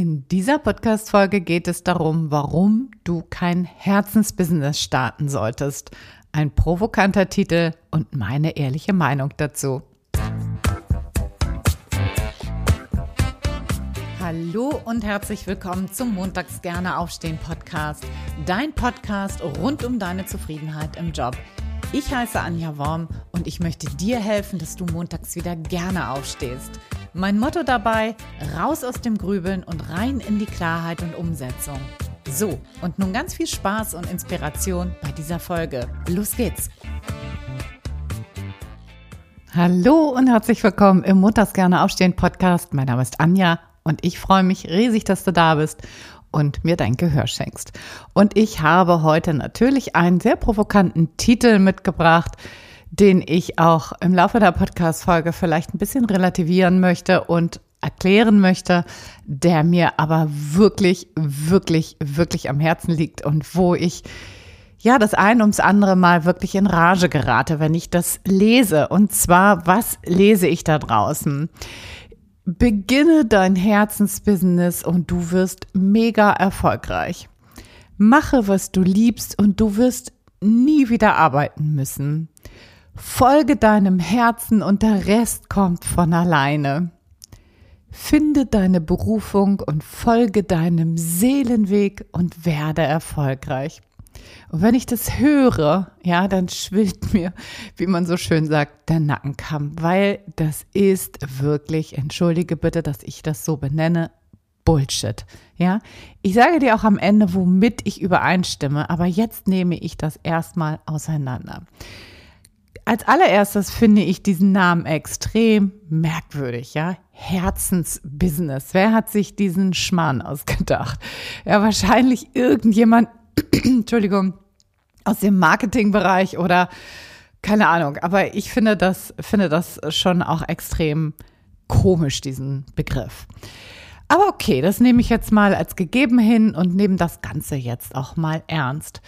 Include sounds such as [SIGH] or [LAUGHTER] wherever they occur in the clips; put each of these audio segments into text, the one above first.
In dieser Podcast-Folge geht es darum, warum du kein Herzensbusiness starten solltest. Ein provokanter Titel und meine ehrliche Meinung dazu. Hallo und herzlich willkommen zum Montags gerne aufstehen Podcast. Dein Podcast rund um deine Zufriedenheit im Job. Ich heiße Anja Worm und ich möchte dir helfen, dass du montags wieder gerne aufstehst. Mein Motto dabei, raus aus dem Grübeln und rein in die Klarheit und Umsetzung. So, und nun ganz viel Spaß und Inspiration bei dieser Folge. Los geht's! Hallo und herzlich willkommen im Montags gerne aufstehen Podcast. Mein Name ist Anja und ich freue mich riesig, dass du da bist und mir dein Gehör schenkst. Und ich habe heute natürlich einen sehr provokanten Titel mitgebracht, den ich auch im Laufe der Podcast-Folge vielleicht ein bisschen relativieren möchte und erklären möchte, der mir aber wirklich, wirklich, wirklich am Herzen liegt und wo ich ja das ein ums andere Mal wirklich in Rage gerate, wenn ich das lese. Und zwar, was lese ich da draußen? Beginne dein Herzensbusiness und du wirst mega erfolgreich. Mache, was du liebst und du wirst nie wieder arbeiten müssen. Folge deinem Herzen und der Rest kommt von alleine. Finde deine Berufung und folge deinem Seelenweg und werde erfolgreich. Und wenn ich das höre, ja, dann schwillt mir, wie man so schön sagt, der Nackenkamm, weil das ist wirklich, entschuldige bitte, dass ich das so benenne, Bullshit. Ja, ich sage dir auch am Ende, womit ich übereinstimme, aber jetzt nehme ich das erstmal auseinander. Als allererstes finde ich diesen Namen extrem merkwürdig, ja. Herzensbusiness. Wer hat sich diesen Schmarrn ausgedacht? Ja, wahrscheinlich irgendjemand, [CLEARS THROAT] Entschuldigung, aus dem Marketingbereich oder keine Ahnung. Aber ich finde das, finde das schon auch extrem komisch, diesen Begriff. Aber okay, das nehme ich jetzt mal als gegeben hin und nehme das Ganze jetzt auch mal ernst.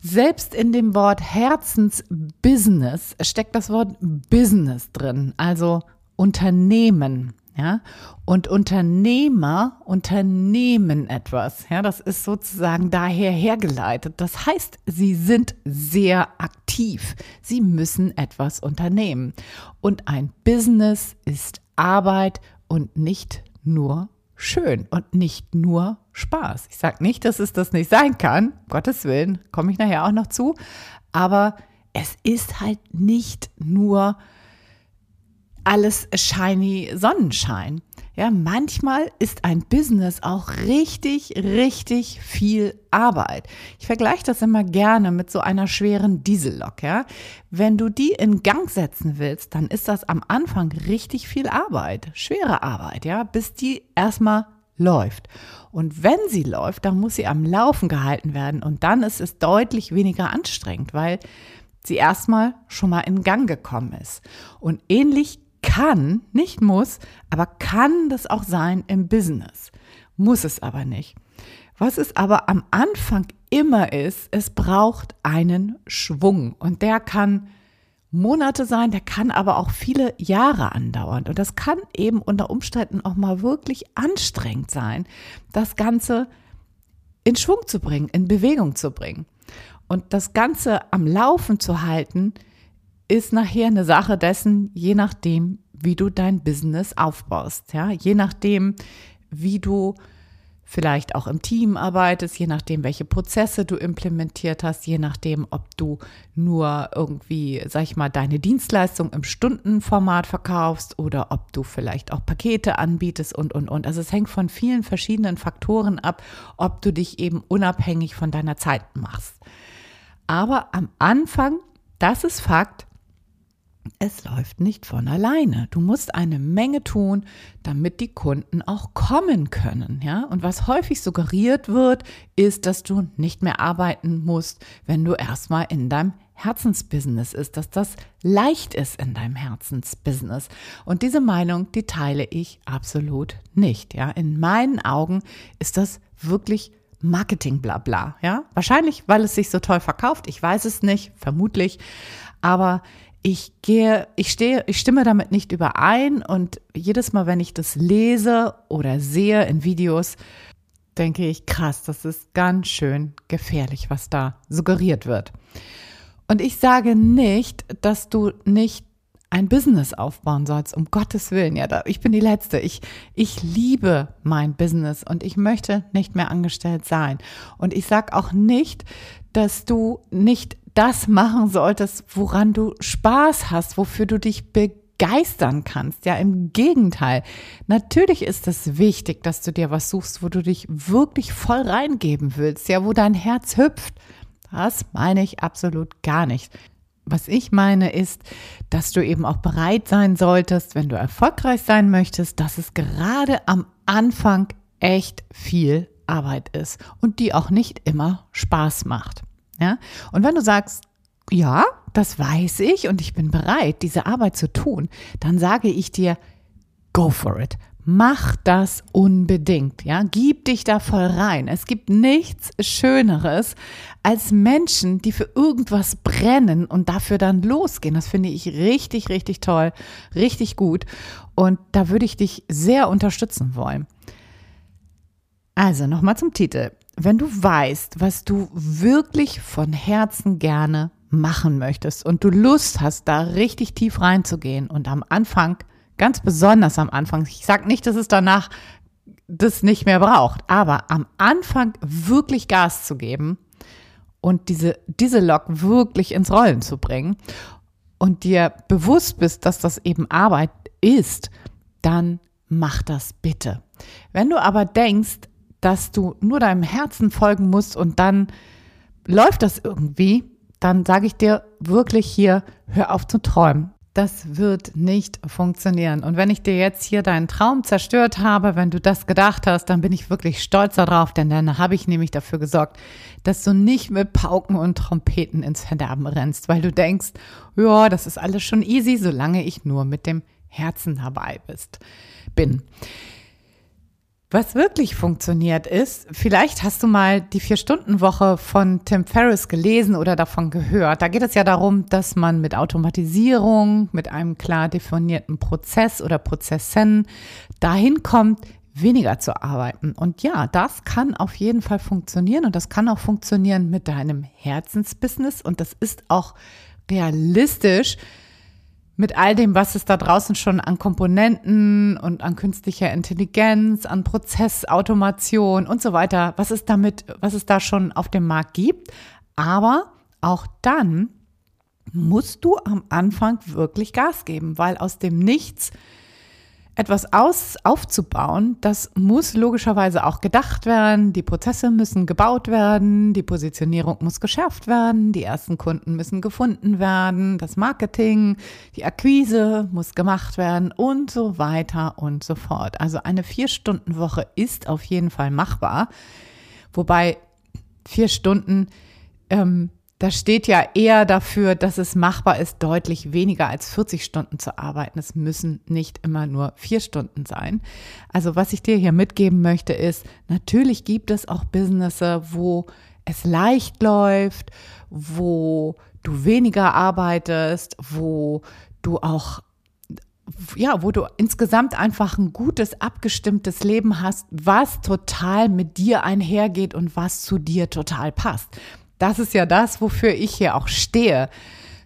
Selbst in dem Wort Herzensbusiness steckt das Wort Business drin, also Unternehmen. Ja, und Unternehmer unternehmen etwas. Ja, das ist sozusagen daher hergeleitet. Das heißt, sie sind sehr aktiv. Sie müssen etwas unternehmen. Und ein Business ist Arbeit und nicht nur schön und nicht nur Spaß. Ich sage nicht, dass es das nicht sein kann, Gottes Willen, komme ich nachher auch noch zu, aber es ist halt nicht nur alles shiny Sonnenschein. Ja, manchmal ist ein Business auch richtig, richtig viel Arbeit. Ich vergleiche das immer gerne mit so einer schweren Diesellok, ja. Wenn du die in Gang setzen willst, dann ist das am Anfang richtig viel Arbeit, schwere Arbeit, ja, bis die erstmal läuft. Und wenn sie läuft, dann muss sie am Laufen gehalten werden und dann ist es deutlich weniger anstrengend, weil sie erstmal schon mal in Gang gekommen ist. Und ähnlich kann, nicht muss, aber kann das auch sein im Business. Muss es aber nicht. Was es aber am Anfang immer ist, es braucht einen Schwung und der kann Monate sein, der kann aber auch viele Jahre andauern. Und das kann eben unter Umständen auch mal wirklich anstrengend sein, das Ganze in Schwung zu bringen, in Bewegung zu bringen. Und das Ganze am Laufen zu halten, ist nachher eine Sache dessen, je nachdem, wie du dein Business aufbaust. Ja, je nachdem, wie du vielleicht auch im Team arbeitest, je nachdem, welche Prozesse du implementiert hast, je nachdem, ob du nur irgendwie, sag ich mal, deine Dienstleistung im Stundenformat verkaufst oder ob du vielleicht auch Pakete anbietest und, und, und. Also es hängt von vielen verschiedenen Faktoren ab, ob du dich eben unabhängig von deiner Zeit machst. Aber am Anfang, das ist Fakt, es läuft nicht von alleine. Du musst eine Menge tun, damit die Kunden auch kommen können, ja? Und was häufig suggeriert wird, ist, dass du nicht mehr arbeiten musst, wenn du erstmal in deinem Herzensbusiness ist, dass das leicht ist in deinem Herzensbusiness. Und diese Meinung, die teile ich absolut nicht, ja? In meinen Augen ist das wirklich Marketing blabla, ja? Wahrscheinlich, weil es sich so toll verkauft, ich weiß es nicht, vermutlich, aber ich gehe, ich stehe, ich stimme damit nicht überein und jedes Mal, wenn ich das lese oder sehe in Videos, denke ich, krass, das ist ganz schön gefährlich, was da suggeriert wird. Und ich sage nicht, dass du nicht ein Business aufbauen sollst, um Gottes Willen. Ja, ich bin die Letzte. Ich, ich liebe mein Business und ich möchte nicht mehr angestellt sein. Und ich sage auch nicht, dass du nicht das machen solltest, woran du Spaß hast, wofür du dich begeistern kannst. Ja, im Gegenteil. Natürlich ist es wichtig, dass du dir was suchst, wo du dich wirklich voll reingeben willst, ja, wo dein Herz hüpft. Das meine ich absolut gar nicht. Was ich meine ist, dass du eben auch bereit sein solltest, wenn du erfolgreich sein möchtest, dass es gerade am Anfang echt viel Arbeit ist und die auch nicht immer Spaß macht. Ja? Und wenn du sagst, ja, das weiß ich und ich bin bereit, diese Arbeit zu tun, dann sage ich dir, go for it. Mach das unbedingt, ja. Gib dich da voll rein. Es gibt nichts Schöneres als Menschen, die für irgendwas brennen und dafür dann losgehen. Das finde ich richtig, richtig toll, richtig gut. Und da würde ich dich sehr unterstützen wollen. Also nochmal zum Titel wenn du weißt, was du wirklich von Herzen gerne machen möchtest und du Lust hast, da richtig tief reinzugehen und am Anfang, ganz besonders am Anfang, ich sage nicht, dass es danach das nicht mehr braucht, aber am Anfang wirklich Gas zu geben und diese, diese Lok wirklich ins Rollen zu bringen und dir bewusst bist, dass das eben Arbeit ist, dann mach das bitte. Wenn du aber denkst, dass du nur deinem Herzen folgen musst und dann läuft das irgendwie, dann sage ich dir wirklich hier, hör auf zu träumen. Das wird nicht funktionieren. Und wenn ich dir jetzt hier deinen Traum zerstört habe, wenn du das gedacht hast, dann bin ich wirklich stolz darauf, denn dann habe ich nämlich dafür gesorgt, dass du nicht mit Pauken und Trompeten ins Verderben rennst, weil du denkst, ja, das ist alles schon easy, solange ich nur mit dem Herzen dabei bist, bin. Was wirklich funktioniert ist, vielleicht hast du mal die Vier-Stunden-Woche von Tim Ferriss gelesen oder davon gehört. Da geht es ja darum, dass man mit Automatisierung, mit einem klar definierten Prozess oder Prozessen dahin kommt, weniger zu arbeiten. Und ja, das kann auf jeden Fall funktionieren und das kann auch funktionieren mit deinem Herzensbusiness und das ist auch realistisch mit all dem, was es da draußen schon an Komponenten und an künstlicher Intelligenz, an Prozessautomation und so weiter, was es damit, was es da schon auf dem Markt gibt. Aber auch dann musst du am Anfang wirklich Gas geben, weil aus dem Nichts etwas aus, aufzubauen, das muss logischerweise auch gedacht werden. Die Prozesse müssen gebaut werden, die Positionierung muss geschärft werden, die ersten Kunden müssen gefunden werden, das Marketing, die Akquise muss gemacht werden und so weiter und so fort. Also eine Vier-Stunden-Woche ist auf jeden Fall machbar, wobei vier Stunden ähm, das steht ja eher dafür, dass es machbar ist, deutlich weniger als 40 Stunden zu arbeiten. Es müssen nicht immer nur vier Stunden sein. Also was ich dir hier mitgeben möchte, ist, natürlich gibt es auch Businesses, wo es leicht läuft, wo du weniger arbeitest, wo du auch ja, wo du insgesamt einfach ein gutes, abgestimmtes Leben hast, was total mit dir einhergeht und was zu dir total passt. Das ist ja das, wofür ich hier auch stehe.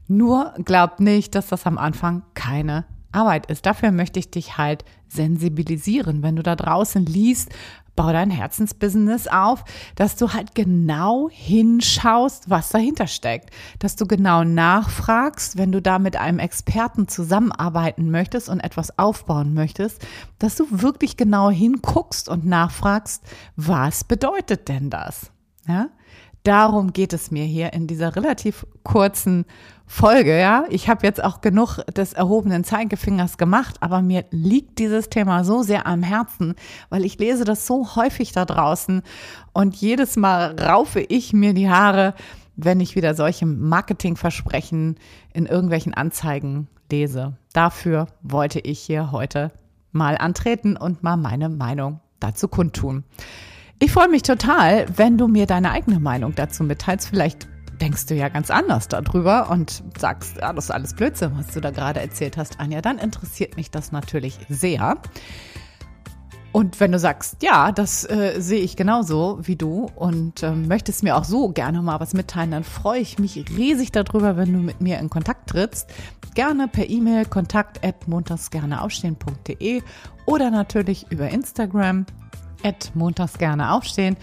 Nur glaubt nicht, dass das am Anfang keine Arbeit ist. Dafür möchte ich dich halt sensibilisieren. Wenn du da draußen liest, bau dein Herzensbusiness auf, dass du halt genau hinschaust, was dahinter steckt. Dass du genau nachfragst, wenn du da mit einem Experten zusammenarbeiten möchtest und etwas aufbauen möchtest, dass du wirklich genau hinguckst und nachfragst, was bedeutet denn das? Ja? Darum geht es mir hier in dieser relativ kurzen Folge. Ja, ich habe jetzt auch genug des erhobenen Zeigefingers gemacht, aber mir liegt dieses Thema so sehr am Herzen, weil ich lese das so häufig da draußen und jedes Mal raufe ich mir die Haare, wenn ich wieder solche Marketingversprechen in irgendwelchen Anzeigen lese. Dafür wollte ich hier heute mal antreten und mal meine Meinung dazu kundtun. Ich freue mich total, wenn du mir deine eigene Meinung dazu mitteilst. Vielleicht denkst du ja ganz anders darüber und sagst, ja, das ist alles Blödsinn, was du da gerade erzählt hast, Anja, dann interessiert mich das natürlich sehr. Und wenn du sagst, ja, das äh, sehe ich genauso wie du und äh, möchtest mir auch so gerne mal was mitteilen, dann freue ich mich riesig darüber, wenn du mit mir in Kontakt trittst. Gerne per E-Mail kontakt at montagsgerneaufstehen.de oder natürlich über Instagram at montagsgerneaufstehen.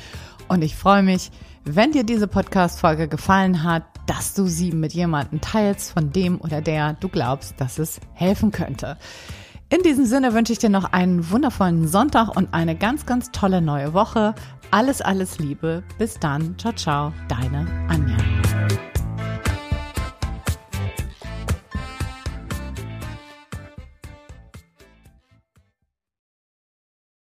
Und ich freue mich, wenn dir diese Podcast-Folge gefallen hat, dass du sie mit jemandem teilst, von dem oder der du glaubst, dass es helfen könnte. In diesem Sinne wünsche ich dir noch einen wundervollen Sonntag und eine ganz, ganz tolle neue Woche. Alles, alles Liebe. Bis dann. Ciao, ciao. Deine Anja.